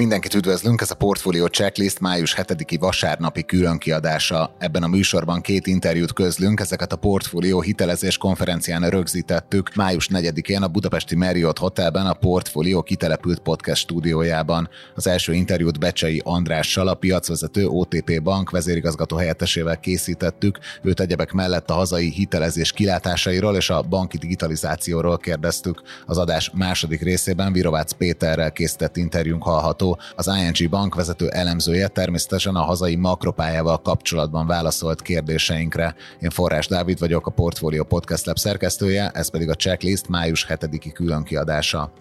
Mindenkit üdvözlünk, ez a Portfolio Checklist május 7-i vasárnapi különkiadása. Ebben a műsorban két interjút közlünk, ezeket a Portfolio hitelezés konferencián rögzítettük május 4-én a Budapesti Marriott Hotelben a Portfolio kitelepült podcast stúdiójában. Az első interjút Becsei Andrással, a piacvezető OTP Bank vezérigazgató helyettesével készítettük. Őt egyebek mellett a hazai hitelezés kilátásairól és a banki digitalizációról kérdeztük. Az adás második részében Virovácz Péterrel készített interjúnk hallható az ING bank vezető elemzője természetesen a hazai makropályával kapcsolatban válaszolt kérdéseinkre. Én Forrás Dávid vagyok, a Portfolio Podcast Lab szerkesztője, ez pedig a checklist május 7-i különkiadása.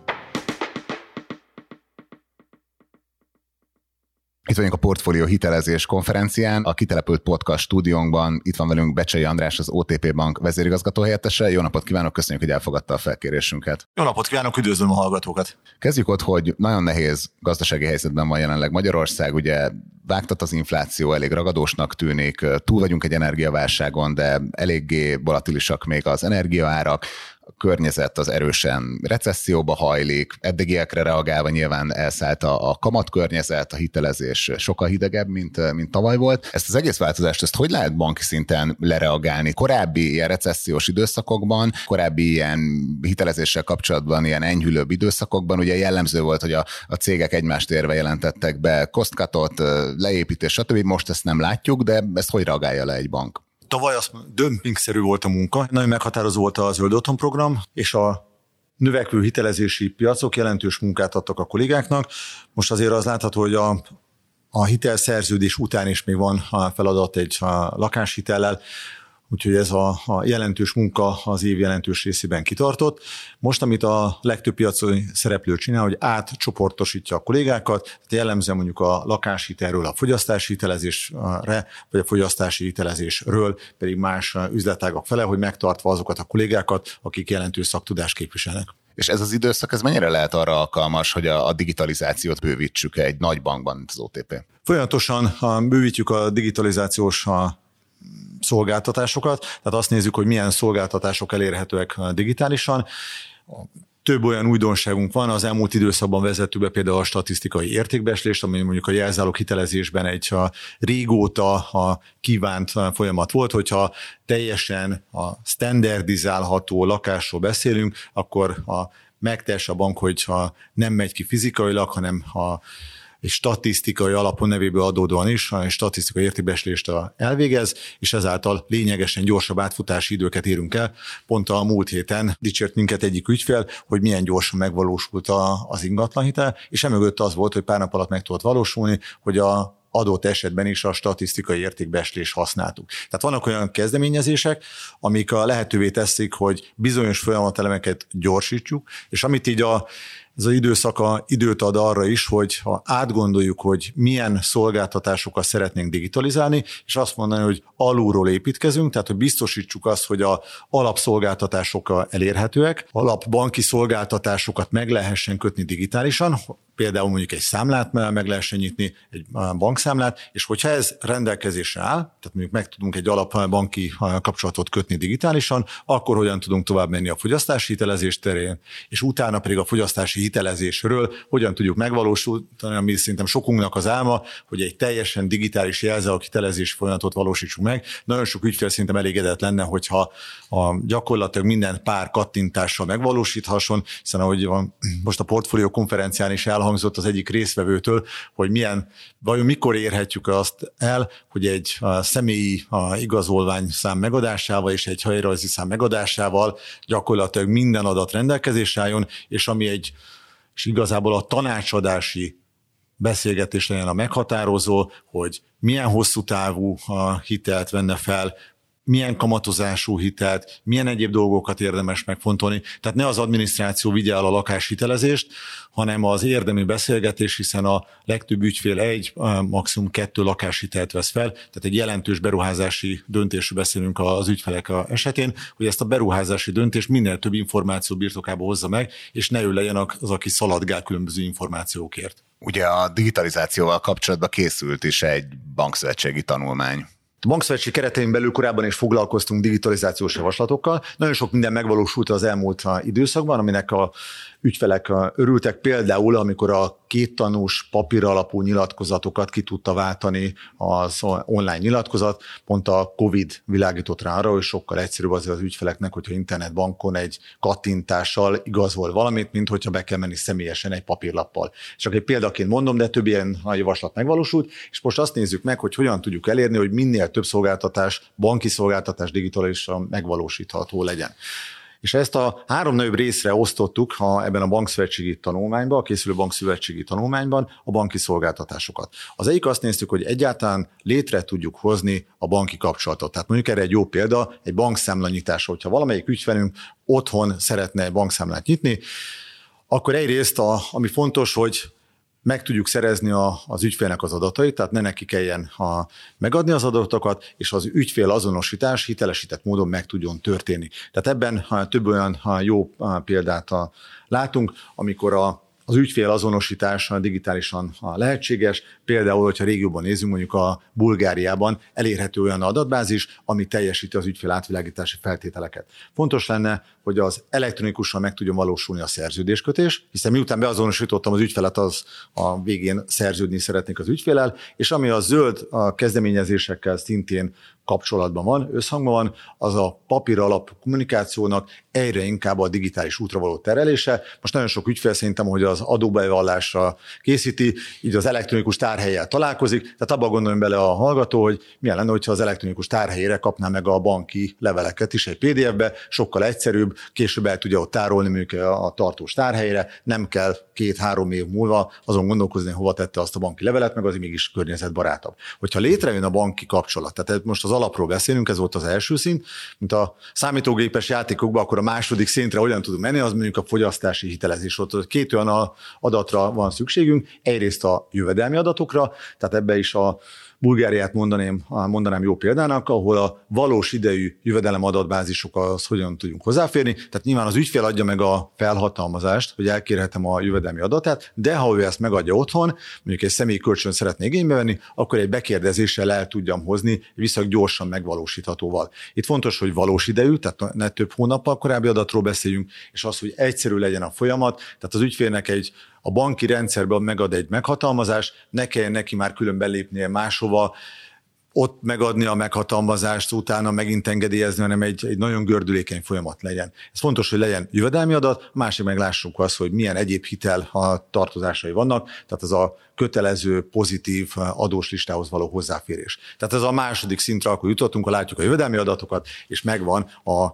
Itt vagyunk a Portfolio hitelezés konferencián, a kitelepült podcast stúdiónkban. Itt van velünk Becsei András, az OTP Bank vezérigazgató helyettese. Jó napot kívánok, köszönjük, hogy elfogadta a felkérésünket. Jó napot kívánok, üdvözlöm a hallgatókat. Kezdjük ott, hogy nagyon nehéz gazdasági helyzetben van jelenleg Magyarország. Ugye vágtat az infláció, elég ragadósnak tűnik, túl vagyunk egy energiaválságon, de eléggé volatilisak még az energiaárak környezet az erősen recesszióba hajlik, eddigiekre reagálva nyilván elszállt a, a kamat környezet, a hitelezés sokkal hidegebb, mint, mint tavaly volt. Ezt az egész változást, ezt hogy lehet banki szinten lereagálni? Korábbi ilyen recessziós időszakokban, korábbi ilyen hitelezéssel kapcsolatban ilyen enyhülőbb időszakokban ugye jellemző volt, hogy a, a cégek egymást érve jelentettek be kosztkatot, leépítés, stb. Most ezt nem látjuk, de ezt hogy reagálja le egy bank? Tavaly az dömpingszerű volt a munka, nagyon meghatározó volt a Zöld Otthon program, és a növekvő hitelezési piacok jelentős munkát adtak a kollégáknak. Most azért az látható, hogy a, a hitelszerződés után is még van a feladat egy a lakáshitellel, Úgyhogy ez a, a jelentős munka az év jelentős részében kitartott. Most, amit a legtöbb piaci szereplő csinál, hogy átcsoportosítja a kollégákat, tehát jellemzően mondjuk a lakáshitelről a fogyasztási hitelezésre, vagy a fogyasztási hitelezésről pedig más üzletágak fele, hogy megtartva azokat a kollégákat, akik jelentős szaktudást képviselnek. És ez az időszak, ez mennyire lehet arra alkalmas, hogy a, a digitalizációt bővítsük egy nagy bankban, mint az OTP? Folyamatosan bővítjük a digitalizációs a szolgáltatásokat, tehát azt nézzük, hogy milyen szolgáltatások elérhetőek digitálisan. Több olyan újdonságunk van, az elmúlt időszakban vezettük be például a statisztikai értékbeslést, ami mondjuk a jelzálók hitelezésben egy a régóta a kívánt folyamat volt, hogyha teljesen a standardizálható lakásról beszélünk, akkor a megtesz a bank, hogyha nem megy ki fizikailag, hanem ha egy statisztikai alapon nevéből adódóan is, a statisztikai értékbeslést elvégez, és ezáltal lényegesen gyorsabb átfutási időket érünk el. Pont a múlt héten dicsért minket egyik ügyfél, hogy milyen gyorsan megvalósult a, az ingatlanhitel, és emögött az volt, hogy pár nap alatt meg tudott valósulni, hogy a adott esetben is a statisztikai értékbeslés használtuk. Tehát vannak olyan kezdeményezések, amik a lehetővé teszik, hogy bizonyos folyamatelemeket gyorsítsuk, és amit így a ez az időszaka időt ad arra is, hogy ha átgondoljuk, hogy milyen szolgáltatásokat szeretnénk digitalizálni, és azt mondani, hogy alulról építkezünk, tehát hogy biztosítsuk azt, hogy a alapszolgáltatások elérhetőek, alapbanki szolgáltatásokat meg lehessen kötni digitálisan, például mondjuk egy számlát meg lehessen nyitni, egy bankszámlát, és hogyha ez rendelkezésre áll, tehát mondjuk meg tudunk egy alapbanki kapcsolatot kötni digitálisan, akkor hogyan tudunk tovább menni a fogyasztási hitelezés terén, és utána pedig a fogyasztási hitelezésről hogyan tudjuk megvalósítani, ami szerintem sokunknak az álma, hogy egy teljesen digitális jelzálog hitelezés folyamatot valósítsunk meg. Nagyon sok ügyfél szerintem elégedett lenne, hogyha a gyakorlatilag minden pár kattintással megvalósíthasson, hiszen ahogy van, most a portfólió konferencián is elhangzott az egyik részvevőtől, hogy milyen, vajon mikor érhetjük azt el, hogy egy személyi igazolvány szám megadásával és egy helyrajzi szám megadásával gyakorlatilag minden adat rendelkezésre álljon, és ami egy és igazából a tanácsadási beszélgetés legyen a meghatározó, hogy milyen hosszú távú hitelt venne fel, milyen kamatozású hitelt, milyen egyéb dolgokat érdemes megfontolni. Tehát ne az adminisztráció vigye el a lakáshitelezést, hanem az érdemi beszélgetés, hiszen a legtöbb ügyfél egy, maximum kettő lakáshitelt vesz fel, tehát egy jelentős beruházási döntésről beszélünk az ügyfelek esetén, hogy ezt a beruházási döntést minél több információ birtokába hozza meg, és ne ő legyen az, aki szaladgál különböző információkért. Ugye a digitalizációval kapcsolatban készült is egy bankszövetségi tanulmány A bankszövetség keretein belül korábban is foglalkoztunk digitalizációs javaslatokkal. Nagyon sok minden megvalósult az elmúlt időszakban, aminek a ügyfelek örültek. Például, amikor a két tanús papír alapú nyilatkozatokat ki tudta váltani az online nyilatkozat, pont a COVID világított rá arra, hogy sokkal egyszerűbb azért az ügyfeleknek, hogyha internetbankon egy kattintással igazol valamit, mint hogyha be kell menni személyesen egy papírlappal. Csak egy példaként mondom, de több ilyen javaslat megvalósult, és most azt nézzük meg, hogy hogyan tudjuk elérni, hogy minél több szolgáltatás, banki szolgáltatás digitálisan megvalósítható legyen. És ezt a három nagyobb részre osztottuk ha ebben a bankszövetségi tanulmányban, a készülő bankszövetségi tanulmányban a banki szolgáltatásokat. Az egyik azt néztük, hogy egyáltalán létre tudjuk hozni a banki kapcsolatot. Tehát mondjuk erre egy jó példa, egy bankszámla nyitása. Hogyha valamelyik ügyfelünk otthon szeretne bankszámlát nyitni, akkor egyrészt, a, ami fontos, hogy meg tudjuk szerezni a, az ügyfélnek az adatait, tehát ne neki kelljen ha megadni az adatokat, és az ügyfél azonosítás hitelesített módon meg tudjon történni. Tehát ebben ha több olyan ha jó példát a, látunk, amikor a az ügyfél azonosítása digitálisan lehetséges. Például, hogyha régióban nézzünk, mondjuk a Bulgáriában elérhető olyan adatbázis, ami teljesíti az ügyfél átvilágítási feltételeket. Fontos lenne, hogy az elektronikusan meg tudjon valósulni a szerződéskötés, hiszen miután beazonosítottam az ügyfelet, az a végén szerződni szeretnék az ügyfélel, és ami a zöld kezdeményezésekkel szintén kapcsolatban van, összhangban van, az a papír alap kommunikációnak egyre inkább a digitális útra való terelése. Most nagyon sok ügyfél szerintem, hogy az adóbevallásra készíti, így az elektronikus tárhelyel találkozik, tehát abban gondoljon bele a hallgató, hogy milyen lenne, hogyha az elektronikus tárhelyére kapná meg a banki leveleket is egy PDF-be, sokkal egyszerűbb, később el tudja ott tárolni mondjuk a tartós tárhelyre, nem kell két-három év múlva azon gondolkozni, hova tette azt a banki levelet, meg az mégis környezetbarátabb. Hogyha létrejön a banki kapcsolat, tehát most az alapról beszélünk, ez volt az első szint, mint a számítógépes játékokban, akkor a második szintre hogyan tudunk menni, az mondjuk a fogyasztási hitelezés volt. Két olyan adatra van szükségünk, egyrészt a jövedelmi adatokra, tehát ebbe is a Bulgáriát mondanám, mondanám jó példának, ahol a valós idejű jövedelem adatbázisokhoz hogyan tudjunk hozzáférni. Tehát nyilván az ügyfél adja meg a felhatalmazást, hogy elkérhetem a jövedelmi adatát, de ha ő ezt megadja otthon, mondjuk egy személyi kölcsön szeretné igénybe venni, akkor egy bekérdezéssel el tudjam hozni viszonylag gyorsan megvalósíthatóval. Itt fontos, hogy valós idejű, tehát ne több hónappal korábbi adatról beszéljünk, és az, hogy egyszerű legyen a folyamat, tehát az ügyfélnek egy a banki rendszerben megad egy meghatalmazást, ne kelljen neki már külön belépnie máshova, ott megadni a meghatalmazást, utána megint engedélyezni, hanem egy, egy nagyon gördülékeny folyamat legyen. Ez fontos, hogy legyen jövedelmi adat, a másik meg lássuk azt, hogy milyen egyéb hitel a tartozásai vannak, tehát az a kötelező, pozitív adós listához való hozzáférés. Tehát ez a második szintre akkor jutottunk, ha látjuk a jövedelmi adatokat, és megvan a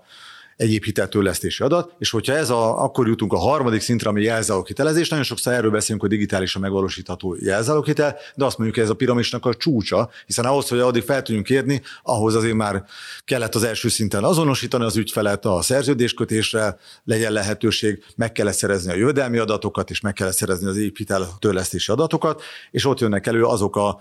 egyéb hiteltörlesztési adat, és hogyha ez a, akkor jutunk a harmadik szintre, ami jelzálóghitelezés, nagyon sokszor erről beszélünk, hogy digitálisan megvalósítható jelzálóghitel, de azt mondjuk, hogy ez a piramisnak a csúcsa, hiszen ahhoz, hogy addig fel tudjunk érni, ahhoz azért már kellett az első szinten azonosítani az ügyfelet a szerződéskötésre, legyen lehetőség, meg kellett szerezni a jövedelmi adatokat, és meg kellett szerezni az építel törlesztési adatokat, és ott jönnek elő azok a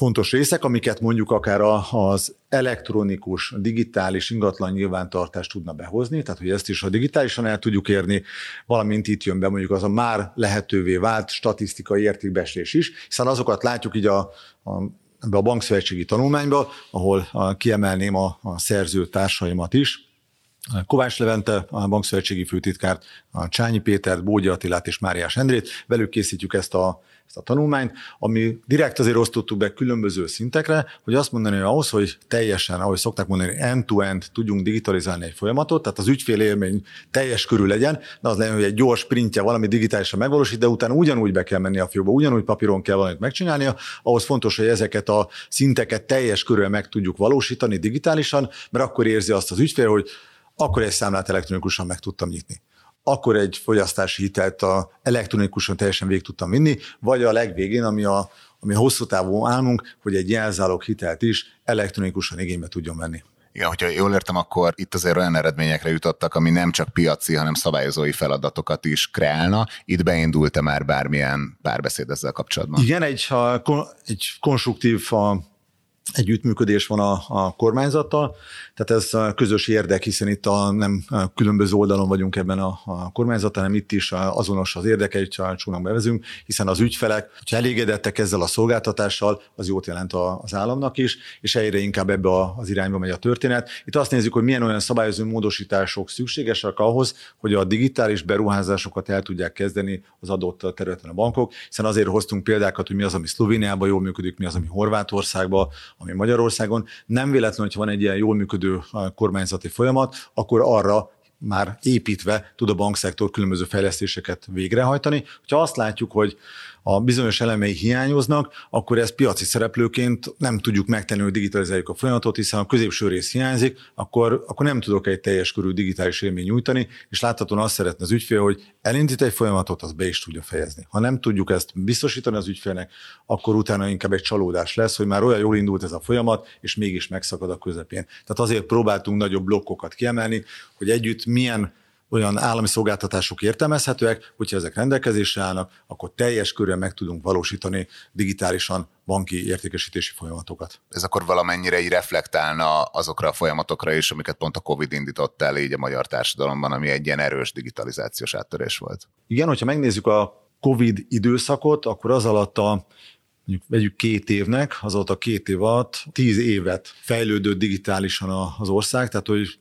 fontos részek, amiket mondjuk akár az elektronikus, digitális ingatlan nyilvántartást tudna behozni, tehát hogy ezt is, ha digitálisan el tudjuk érni, valamint itt jön be mondjuk az a már lehetővé vált statisztikai értékbeslés is, hiszen azokat látjuk így a, a ebbe a bankszövetségi tanulmányba, ahol kiemelném a, a szerző társaimat is, Kovács Levente, a bankszövetségi főtitkárt, a Csányi Pétert, Bógyi Attilát és Máriás Endrét. Velük készítjük ezt a ezt a tanulmányt, ami direkt azért osztottuk be különböző szintekre, hogy azt mondani, hogy ahhoz, hogy teljesen, ahogy szokták mondani, end-to-end tudjunk digitalizálni egy folyamatot, tehát az ügyfél élmény teljes körül legyen, de az legyen, hogy egy gyors printje valami digitálisan megvalósít, de utána ugyanúgy be kell menni a fiókba, ugyanúgy papíron kell valamit megcsinálnia, ahhoz fontos, hogy ezeket a szinteket teljes körül meg tudjuk valósítani digitálisan, mert akkor érzi azt az ügyfél, hogy akkor egy számlát elektronikusan meg tudtam nyitni akkor egy fogyasztási hitelt a elektronikusan teljesen végig tudtam vinni, vagy a legvégén, ami a, ami a hosszú távú álmunk, hogy egy jelzálog hitelt is elektronikusan igénybe tudjon venni. Igen, hogyha jól értem, akkor itt azért olyan eredményekre jutottak, ami nem csak piaci, hanem szabályozói feladatokat is kreálna. Itt beindult-e már bármilyen párbeszéd ezzel kapcsolatban? Igen, egy, egy konstruktív együttműködés van a, a kormányzattal, tehát ez közös érdek, hiszen itt a nem különböző oldalon vagyunk ebben a, a kormányzat, hanem itt is azonos az érdeke, hogy csónak bevezünk, hiszen az ügyfelek, hogyha elégedettek ezzel a szolgáltatással, az jót jelent az államnak is, és egyre inkább ebbe az irányba megy a történet. Itt azt nézzük, hogy milyen olyan szabályozó módosítások szükségesek ahhoz, hogy a digitális beruházásokat el tudják kezdeni az adott területen a bankok, hiszen azért hoztunk példákat, hogy mi az, ami Szlovéniában jól működik, mi az, ami Horvátországban, ami Magyarországon. Nem véletlen, hogy van egy ilyen jól működő kormányzati folyamat, akkor arra már építve tud a bankszektor különböző fejlesztéseket végrehajtani. Ha azt látjuk, hogy a bizonyos elemei hiányoznak, akkor ezt piaci szereplőként nem tudjuk megtenni, hogy digitalizáljuk a folyamatot, hiszen a középső rész hiányzik, akkor, akkor nem tudok egy teljes körű digitális élmény nyújtani, és láthatóan azt szeretne az ügyfél, hogy elindít egy folyamatot, az be is tudja fejezni. Ha nem tudjuk ezt biztosítani az ügyfélnek, akkor utána inkább egy csalódás lesz, hogy már olyan jól indult ez a folyamat, és mégis megszakad a közepén. Tehát azért próbáltunk nagyobb blokkokat kiemelni, hogy együtt milyen olyan állami szolgáltatások értelmezhetőek, hogyha ezek rendelkezésre állnak, akkor teljes körül meg tudunk valósítani digitálisan banki értékesítési folyamatokat. Ez akkor valamennyire így reflektálna azokra a folyamatokra is, amiket pont a COVID indított el így a magyar társadalomban, ami egy ilyen erős digitalizációs áttörés volt. Igen, hogyha megnézzük a COVID időszakot, akkor az alatt a mondjuk vegyük két évnek, az a két év alatt tíz évet fejlődött digitálisan az ország, tehát hogy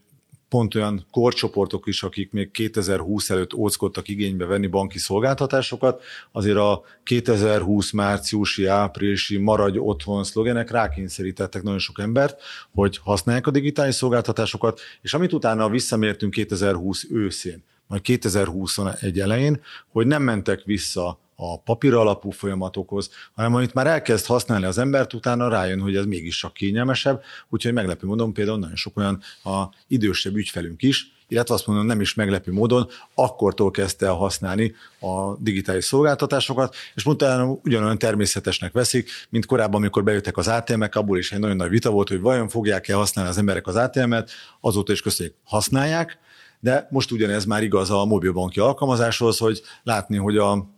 pont olyan korcsoportok is, akik még 2020 előtt óckodtak igénybe venni banki szolgáltatásokat, azért a 2020 márciusi, áprilisi maradj otthon szlogenek rákényszerítettek nagyon sok embert, hogy használják a digitális szolgáltatásokat, és amit utána visszamértünk 2020 őszén, majd 2021 elején, hogy nem mentek vissza a papír alapú folyamatokhoz, hanem amit már elkezd használni az embert, utána rájön, hogy ez mégis csak kényelmesebb, úgyhogy meglepő módon például nagyon sok olyan a idősebb ügyfelünk is, illetve azt mondom, nem is meglepő módon, akkortól kezdte el használni a digitális szolgáltatásokat, és mondta, ugyanolyan természetesnek veszik, mint korábban, amikor bejöttek az ATM-ek, abból is egy nagyon nagy vita volt, hogy vajon fogják-e használni az emberek az ATM-et, azóta is köszönjük, használják, de most ugyanez már igaz a mobilbanki alkalmazáshoz, hogy látni, hogy a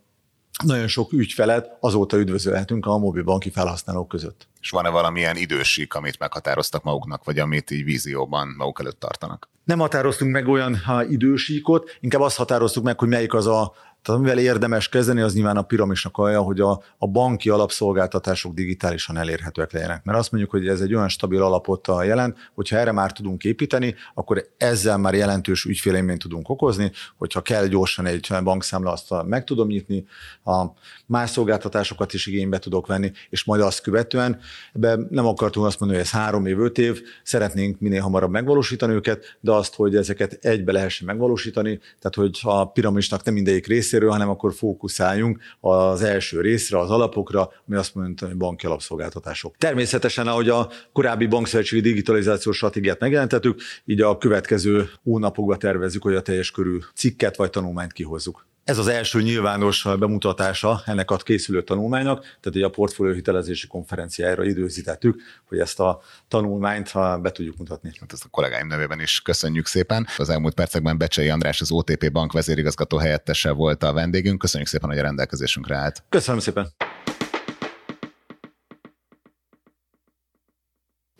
nagyon sok ügyfelet azóta üdvözölhetünk a mobilbanki felhasználók között. És van-e valamilyen idősík, amit meghatároztak maguknak, vagy amit így vízióban maguk előtt tartanak? Nem határoztunk meg olyan ha, idősíkot, inkább azt határoztuk meg, hogy melyik az a tehát amivel érdemes kezdeni, az nyilván a piramisnak alja, hogy a, a banki alapszolgáltatások digitálisan elérhetőek legyenek. Mert azt mondjuk, hogy ez egy olyan stabil alapot jelent, hogyha erre már tudunk építeni, akkor ezzel már jelentős ügyfélélményt tudunk okozni, hogyha kell gyorsan egy bankszámla, azt meg tudom nyitni, a más szolgáltatásokat is igénybe tudok venni, és majd azt követően, ebbe nem akartunk azt mondani, hogy ez három év, öt év, szeretnénk minél hamarabb megvalósítani őket, de azt, hogy ezeket egybe lehessen megvalósítani, tehát hogy a piramisnak nem mindegyik rész részéről, hanem akkor fókuszáljunk az első részre, az alapokra, ami azt mondja, hogy banki alapszolgáltatások. Természetesen, ahogy a korábbi bankszövetségi digitalizációs stratégiát megjelentettük, így a következő hónapokban tervezzük, hogy a teljes körű cikket vagy tanulmányt kihozzuk. Ez az első nyilvános bemutatása ennek a készülő tanulmánynak, tehát egy a portfólió hitelezési konferenciára időzítettük, hogy ezt a tanulmányt be tudjuk mutatni. Hát ezt a kollégáim nevében is köszönjük szépen. Az elmúlt percekben Becsei András, az OTP Bank vezérigazgató helyettese volt a vendégünk. Köszönjük szépen, hogy a rendelkezésünkre állt. Köszönöm szépen.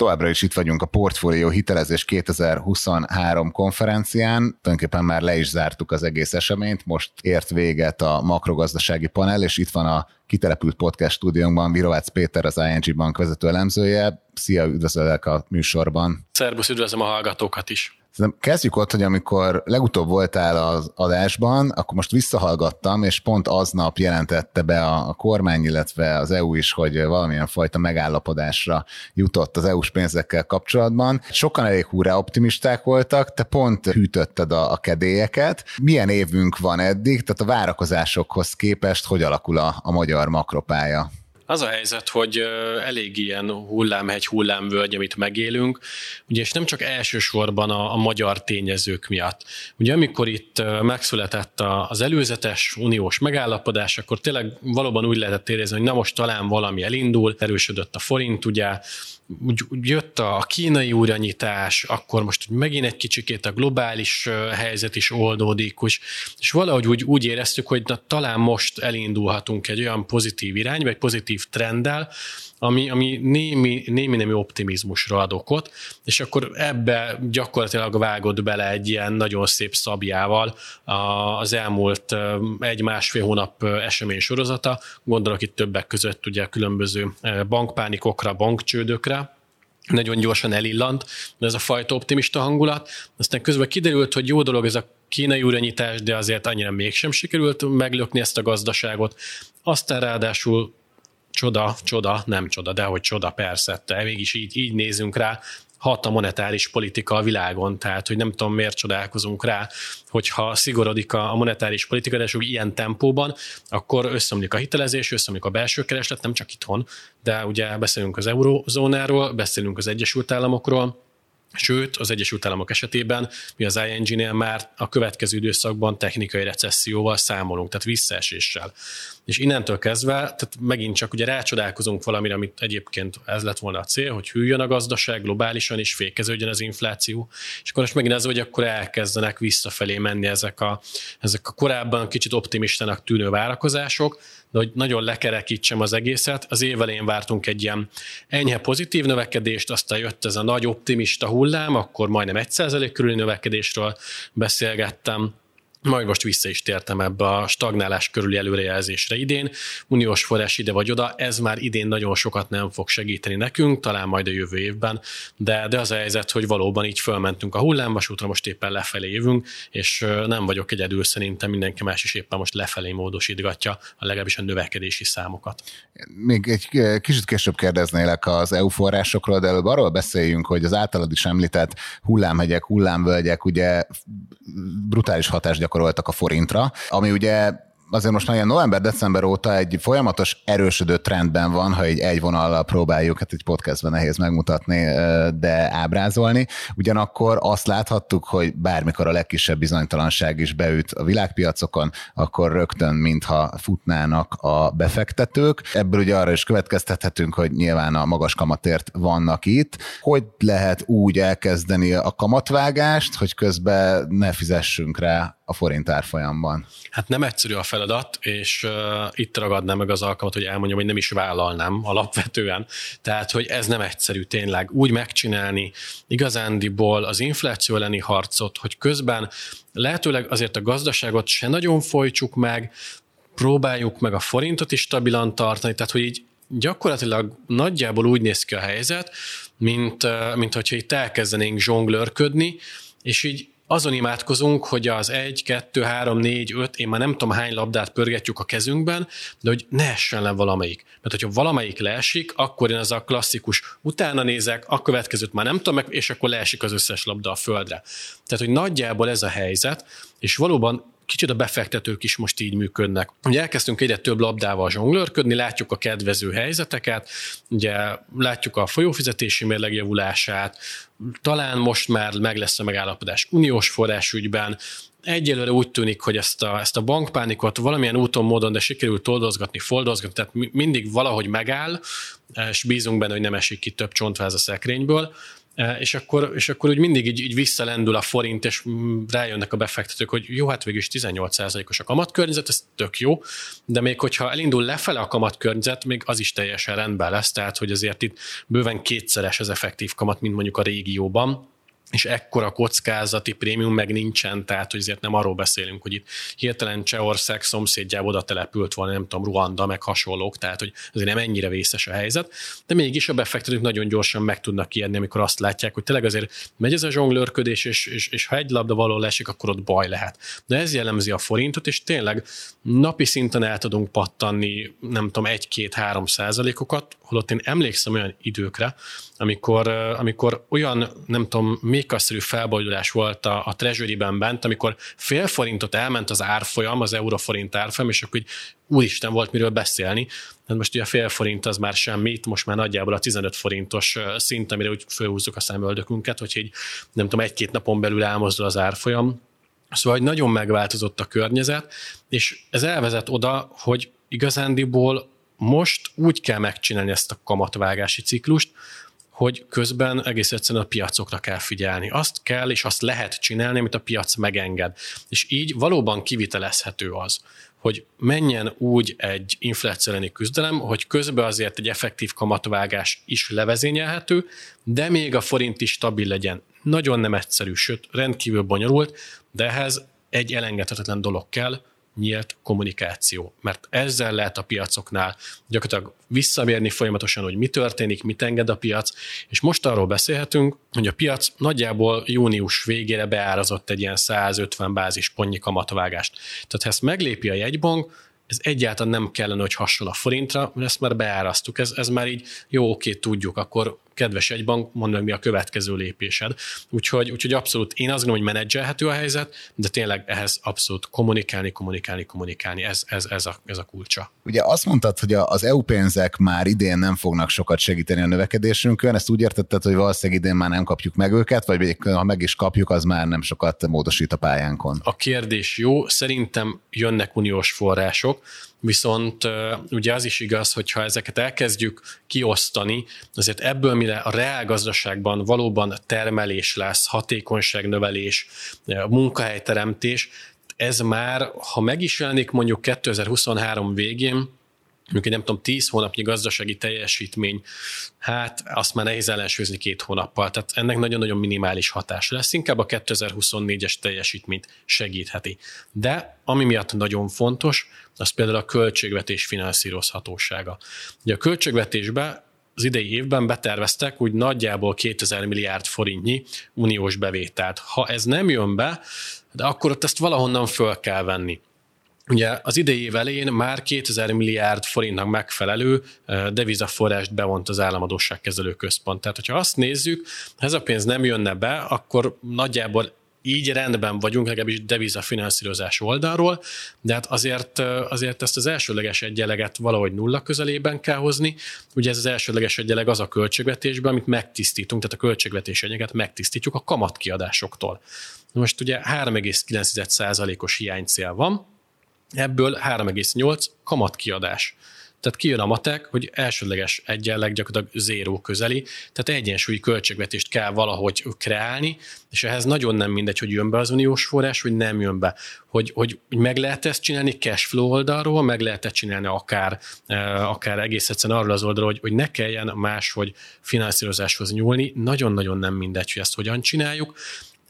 Továbbra is itt vagyunk a Portfólió Hitelezés 2023 konferencián. Tulajdonképpen már le is zártuk az egész eseményt, most ért véget a makrogazdasági panel, és itt van a kitelepült podcast stúdiónkban Virovácz Péter, az ING Bank vezető elemzője. Szia, üdvözöllek a műsorban. Szerbusz, üdvözlöm a hallgatókat is. Szerintem kezdjük ott, hogy amikor legutóbb voltál az adásban, akkor most visszahallgattam, és pont aznap jelentette be a, a kormány, illetve az EU is, hogy valamilyen fajta megállapodásra jutott az EU-s pénzekkel kapcsolatban. Sokan elég húrá optimisták voltak, te pont hűtötted a, a kedélyeket. Milyen évünk van eddig, tehát a várakozásokhoz képest hogy alakul a, a magyar makropája? Az a helyzet, hogy elég ilyen hullámhegy, hullámvölgy, amit megélünk, ugye, és nem csak elsősorban a, a magyar tényezők miatt. Ugye amikor itt megszületett az előzetes uniós megállapodás, akkor tényleg valóban úgy lehetett érezni, hogy na most talán valami elindul, erősödött a forint, ugye úgy, úgy jött a kínai újranyitás, akkor most megint egy kicsikét a globális helyzet is oldódik, és valahogy úgy, úgy éreztük, hogy na, talán most elindulhatunk egy olyan pozitív irányba, egy pozitív pozitív trenddel, ami, ami némi, némi némi optimizmusra ad okot, és akkor ebbe gyakorlatilag vágott bele egy ilyen nagyon szép szabjával az elmúlt egy-másfél hónap esemény sorozata, gondolok itt többek között ugye különböző bankpánikokra, bankcsődökre, nagyon gyorsan elillant, de ez a fajta optimista hangulat. Aztán közben kiderült, hogy jó dolog ez a kínai újranyitás, de azért annyira mégsem sikerült meglökni ezt a gazdaságot. Aztán ráadásul csoda, csoda, nem csoda, de hogy csoda, persze, de mégis így, így nézünk rá, hat a monetáris politika a világon, tehát hogy nem tudom miért csodálkozunk rá, hogyha szigorodik a monetáris politika, de ilyen tempóban, akkor összeomlik a hitelezés, összeomlik a belső kereslet, nem csak itthon, de ugye beszélünk az eurozónáról, beszélünk az Egyesült Államokról, Sőt, az Egyesült Államok esetében mi az ING-nél már a következő időszakban technikai recesszióval számolunk, tehát visszaeséssel. És innentől kezdve, tehát megint csak ugye rácsodálkozunk valamire, amit egyébként ez lett volna a cél, hogy hűljön a gazdaság globálisan, és fékeződjön az infláció. És akkor most megint ez, hogy akkor elkezdenek visszafelé menni ezek a, ezek a korábban kicsit optimistának tűnő várakozások, de hogy nagyon lekerekítsem az egészet, az év elején vártunk egy ilyen enyhe pozitív növekedést, aztán jött ez a nagy optimista hullám, akkor majdnem 1% körüli növekedésről beszélgettem, majd most vissza is tértem ebbe a stagnálás körüli előrejelzésre idén. Uniós forrás ide vagy oda, ez már idén nagyon sokat nem fog segíteni nekünk, talán majd a jövő évben, de, de az a helyzet, hogy valóban így fölmentünk a hullámvasútra, most éppen lefelé jövünk, és nem vagyok egyedül, szerintem mindenki más is éppen most lefelé módosítgatja a legalábbis a növekedési számokat. Még egy kicsit később kérdeznélek az EU forrásokról, de előbb arról beszéljünk, hogy az általad is említett hullámhegyek, hullámvölgyek ugye brutális hatást gyakoroltak a forintra, ami ugye azért most már ilyen november-december óta egy folyamatos erősödő trendben van, ha egy egy vonallal próbáljuk, hát egy podcastben nehéz megmutatni, de ábrázolni. Ugyanakkor azt láthattuk, hogy bármikor a legkisebb bizonytalanság is beüt a világpiacokon, akkor rögtön mintha futnának a befektetők. Ebből ugye arra is következtethetünk, hogy nyilván a magas kamatért vannak itt. Hogy lehet úgy elkezdeni a kamatvágást, hogy közben ne fizessünk rá a forint árfolyamban? Hát nem egyszerű a feladat, és uh, itt ragadnám meg az alkalmat, hogy elmondjam, hogy nem is vállalnám alapvetően. Tehát, hogy ez nem egyszerű tényleg úgy megcsinálni igazándiból az infláció elleni harcot, hogy közben lehetőleg azért a gazdaságot se nagyon folytsuk meg, próbáljuk meg a forintot is stabilan tartani, tehát hogy így gyakorlatilag nagyjából úgy néz ki a helyzet, mint, mint hogyha itt elkezdenénk zsonglőrködni, és így azon imádkozunk, hogy az egy, kettő, három, négy, öt, én már nem tudom hány labdát pörgetjük a kezünkben, de hogy ne essen le valamelyik. Mert hogyha valamelyik leesik, akkor én az a klasszikus utána nézek, a következőt már nem tudom meg, és akkor leesik az összes labda a földre. Tehát, hogy nagyjából ez a helyzet, és valóban kicsit a befektetők is most így működnek. Ugye elkezdtünk egyre több labdával zsonglőrködni, látjuk a kedvező helyzeteket, ugye látjuk a folyófizetési mérleg javulását, talán most már meg lesz a megállapodás uniós forrásügyben, egyelőre úgy tűnik, hogy ezt a, ezt a bankpánikot valamilyen úton, módon, de sikerült toldozgatni, foldozgatni, tehát mindig valahogy megáll, és bízunk benne, hogy nem esik ki több csontváz a szekrényből. E, és akkor, és akkor úgy mindig így, így visszalendül a forint, és rájönnek a befektetők, hogy jó, hát végül is 18%-os a kamatkörnyezet, ez tök jó, de még hogyha elindul lefele a kamatkörnyezet, még az is teljesen rendben lesz, tehát hogy azért itt bőven kétszeres az effektív kamat, mint mondjuk a régióban, és ekkora kockázati prémium meg nincsen, tehát hogy azért nem arról beszélünk, hogy itt hirtelen Csehország szomszédjába oda települt volna, nem tudom, Ruanda, meg hasonlók, tehát hogy azért nem ennyire vészes a helyzet, de mégis a befektetők nagyon gyorsan meg tudnak kiadni, amikor azt látják, hogy tényleg azért megy ez a zsonglőrködés, és, és, és ha egy labda való lesik, akkor ott baj lehet. De ez jellemzi a forintot, és tényleg napi szinten el tudunk pattanni, nem tudom, egy-két-három százalékokat, holott én emlékszem olyan időkre, amikor, amikor olyan, nem tudom, mékaszerű felbojdulás volt a, a treasury-ben bent, amikor fél forintot elment az árfolyam, az euroforint árfolyam, és akkor úgy úristen volt miről beszélni. Hát most ugye a fél forint az már semmit, most már nagyjából a 15 forintos szint, amire úgy fölhúzzuk a szemöldökünket, hogy így nem tudom, egy-két napon belül elmozdul az árfolyam. Szóval hogy nagyon megváltozott a környezet, és ez elvezet oda, hogy igazándiból most úgy kell megcsinálni ezt a kamatvágási ciklust, hogy közben egész egyszerűen a piacokra kell figyelni. Azt kell és azt lehet csinálni, amit a piac megenged. És így valóban kivitelezhető az, hogy menjen úgy egy infláció elleni küzdelem, hogy közben azért egy effektív kamatvágás is levezényelhető, de még a forint is stabil legyen. Nagyon nem egyszerű, sőt rendkívül bonyolult, de ehhez egy elengedhetetlen dolog kell, nyílt kommunikáció, mert ezzel lehet a piacoknál gyakorlatilag visszamérni folyamatosan, hogy mi történik, mit enged a piac, és most arról beszélhetünk, hogy a piac nagyjából június végére beárazott egy ilyen 150 bázispontnyi kamatvágást. Tehát ha ezt meglépi a jegybank, ez egyáltalán nem kellene, hogy hasonl a forintra, mert ezt már beárasztuk, ez, ez már így jó, oké, tudjuk, akkor kedves egybank, mondd meg, mi a következő lépésed. Úgyhogy, úgyhogy abszolút én azt gondolom, hogy menedzselhető a helyzet, de tényleg ehhez abszolút kommunikálni, kommunikálni, kommunikálni, ez, ez, ez, a, ez a kulcsa. Ugye azt mondtad, hogy az EU pénzek már idén nem fognak sokat segíteni a növekedésünkön, ezt úgy értetted, hogy valószínűleg idén már nem kapjuk meg őket, vagy ha meg is kapjuk, az már nem sokat módosít a pályánkon? A kérdés jó, szerintem jönnek uniós források, Viszont ugye az is igaz, hogy ha ezeket elkezdjük kiosztani, azért ebből mire a reál gazdaságban valóban termelés lesz, hatékonyságnövelés, munkahelyteremtés, ez már, ha meg is jelenik mondjuk 2023 végén, mondjuk nem tudom, 10 hónapnyi gazdasági teljesítmény, hát azt már nehéz ellensúlyozni két hónappal, tehát ennek nagyon-nagyon minimális hatás lesz, inkább a 2024-es teljesítményt segítheti. De ami miatt nagyon fontos, az például a költségvetés finanszírozhatósága. Ugye a költségvetésbe az idei évben beterveztek úgy nagyjából 2000 milliárd forintnyi uniós bevételt. Ha ez nem jön be, de akkor ott ezt valahonnan föl kell venni. Ugye az idei év elején már 2000 milliárd forintnak megfelelő devizaforrást bevont az államadóságkezelő központ. Tehát, hogyha azt nézzük, ha ez a pénz nem jönne be, akkor nagyjából így rendben vagyunk, legalábbis devizafinanszírozás oldalról, de hát azért, azért ezt az elsőleges egyeleget valahogy nulla közelében kell hozni. Ugye ez az elsőleges egyeleg az a költségvetésben, amit megtisztítunk, tehát a költségvetés egyeget megtisztítjuk a kamatkiadásoktól. Most ugye 3,9%-os hiánycél van, ebből 3,8 kamatkiadás. Tehát kijön a matek, hogy elsődleges egyenleg gyakorlatilag zéró közeli, tehát egyensúlyi költségvetést kell valahogy kreálni, és ehhez nagyon nem mindegy, hogy jön be az uniós forrás, vagy nem jön be. Hogy, hogy meg lehet ezt csinálni cash flow oldalról, meg lehet ezt csinálni akár, eh, akár egész egyszerűen arról az oldalról, hogy, hogy ne kelljen máshogy finanszírozáshoz nyúlni. Nagyon-nagyon nem mindegy, hogy ezt hogyan csináljuk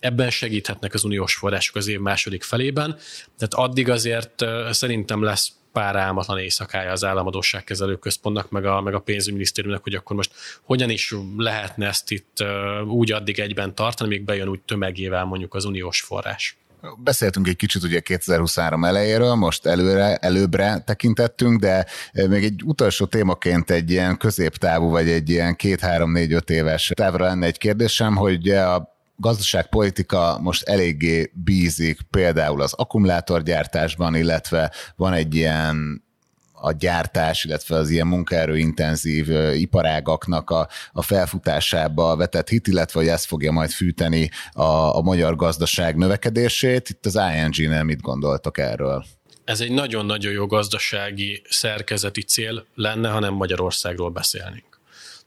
ebben segíthetnek az uniós források az év második felében, tehát addig azért szerintem lesz pár álmatlan éjszakája az államadóságkezelő központnak, meg a, meg a pénzügyminisztériumnak, hogy akkor most hogyan is lehetne ezt itt úgy addig egyben tartani, még bejön úgy tömegével mondjuk az uniós forrás. Beszéltünk egy kicsit ugye 2023 elejéről, most előre, előbbre tekintettünk, de még egy utolsó témaként egy ilyen középtávú, vagy egy ilyen két-három-négy-öt éves távra lenne egy kérdésem, hogy a gazdaságpolitika most eléggé bízik például az akkumulátorgyártásban, illetve van egy ilyen a gyártás, illetve az ilyen munkaerőintenzív iparágaknak a, a felfutásába vetett hit, illetve hogy ez fogja majd fűteni a, a magyar gazdaság növekedését. Itt az ING-nél mit gondoltak erről? Ez egy nagyon-nagyon jó gazdasági szerkezeti cél lenne, ha nem Magyarországról beszélnénk.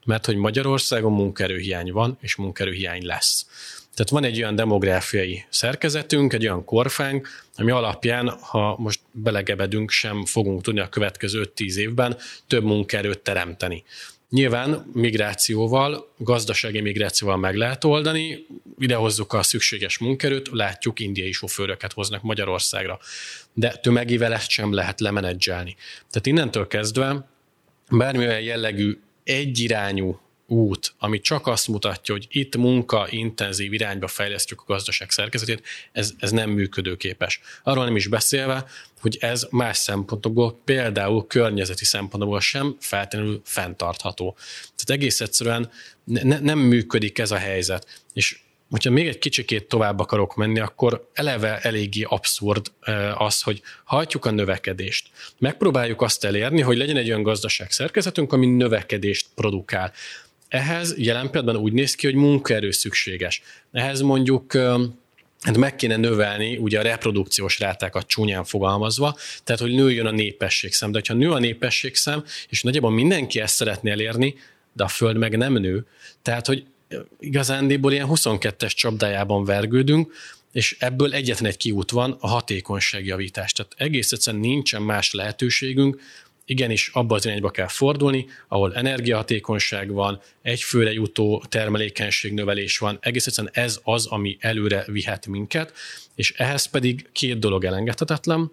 Mert hogy Magyarországon munkerőhiány van, és munkerőhiány lesz. Tehát van egy olyan demográfiai szerkezetünk, egy olyan korfánk, ami alapján, ha most belegebedünk, sem fogunk tudni a következő 5-10 évben több munkaerőt teremteni. Nyilván migrációval, gazdasági migrációval meg lehet oldani, idehozzuk a szükséges munkerőt, látjuk, indiai sofőröket hoznak Magyarországra, de tömegével ezt sem lehet lemenedzselni. Tehát innentől kezdve bármilyen jellegű egyirányú út, ami csak azt mutatja, hogy itt munka intenzív irányba fejlesztjük a gazdaság szerkezetét, ez, ez nem működőképes. Arról nem is beszélve, hogy ez más szempontokból, például környezeti szempontból sem feltétlenül fenntartható. Tehát egész egyszerűen ne, nem működik ez a helyzet. És hogyha még egy kicsikét tovább akarok menni, akkor eleve eléggé abszurd az, hogy hajtjuk a növekedést. Megpróbáljuk azt elérni, hogy legyen egy olyan gazdaság szerkezetünk, ami növekedést produkál. Ehhez jelen pillanatban úgy néz ki, hogy munkaerő szükséges. Ehhez mondjuk hát meg kéne növelni ugye a reprodukciós rátákat csúnyán fogalmazva, tehát hogy nőjön a népességszám. De ha nő a népességszám, és nagyjából mindenki ezt szeretné elérni, de a Föld meg nem nő, tehát hogy igazándiból ilyen 22-es csapdájában vergődünk, és ebből egyetlen egy kiút van, a hatékonyságjavítás. Tehát egész egyszerűen nincsen más lehetőségünk, igenis abba az irányba kell fordulni, ahol energiahatékonyság van, egyfőre jutó termelékenység növelés van, egész egyszerűen ez az, ami előre vihet minket, és ehhez pedig két dolog elengedhetetlen,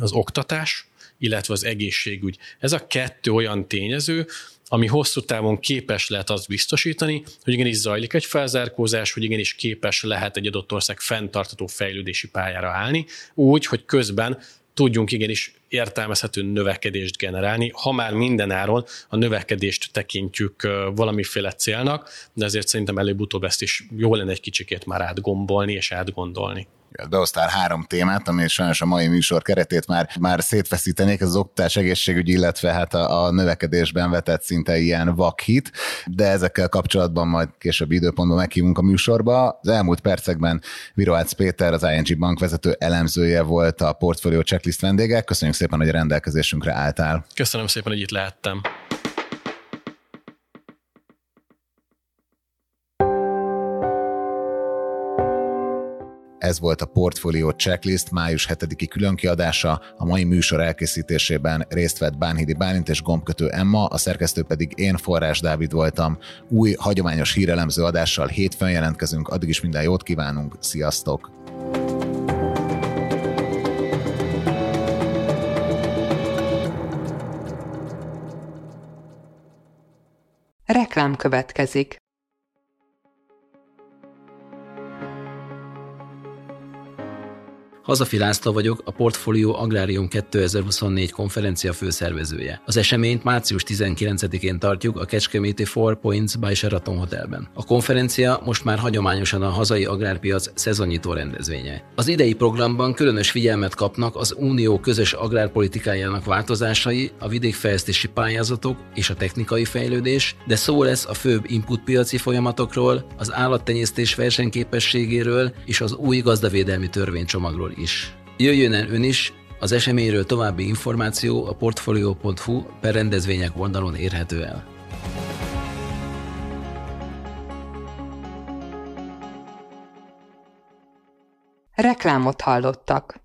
az oktatás, illetve az egészségügy. Ez a kettő olyan tényező, ami hosszú távon képes lehet azt biztosítani, hogy igenis zajlik egy felzárkózás, hogy igenis képes lehet egy adott ország fenntartató fejlődési pályára állni, úgy, hogy közben tudjunk igenis értelmezhető növekedést generálni, ha már mindenáron a növekedést tekintjük valamiféle célnak, de ezért szerintem előbb-utóbb ezt is jó lenne egy kicsikét már átgombolni és átgondolni behoztál három témát, ami sajnos a mai műsor keretét már, már szétfeszítenék, ez az oktatás, egészségügy, illetve hát a, a növekedésben vetett szinte ilyen vakhit, de ezekkel kapcsolatban majd később időpontban meghívunk a műsorba. Az elmúlt percekben Viroác Péter, az ING Bank vezető elemzője volt a Portfolio Checklist vendége. Köszönjük szépen, hogy a rendelkezésünkre álltál. Köszönöm szépen, hogy itt lehettem. Ez volt a Portfolio Checklist május 7-i különkiadása. A mai műsor elkészítésében részt vett Bánhidi Bálint és gombkötő Emma, a szerkesztő pedig én, Forrás Dávid voltam. Új, hagyományos hírelemző adással hétfőn jelentkezünk, addig is minden jót kívánunk, sziasztok! Reklám következik. Hazafi László vagyok, a Portfolio Agrárium 2024 konferencia főszervezője. Az eseményt március 19-én tartjuk a Kecskeméti Four Points by Sheraton Hotelben. A konferencia most már hagyományosan a hazai agrárpiac szezonnyitó rendezvénye. Az idei programban különös figyelmet kapnak az Unió közös agrárpolitikájának változásai, a vidékfejlesztési pályázatok és a technikai fejlődés, de szó lesz a főbb inputpiaci folyamatokról, az állattenyésztés versenyképességéről és az új gazdavédelmi törvénycsomagról is. Jöjjön el ön is, az eseményről további információ a portfolio.hu per rendezvények oldalon érhető el. Reklámot hallottak.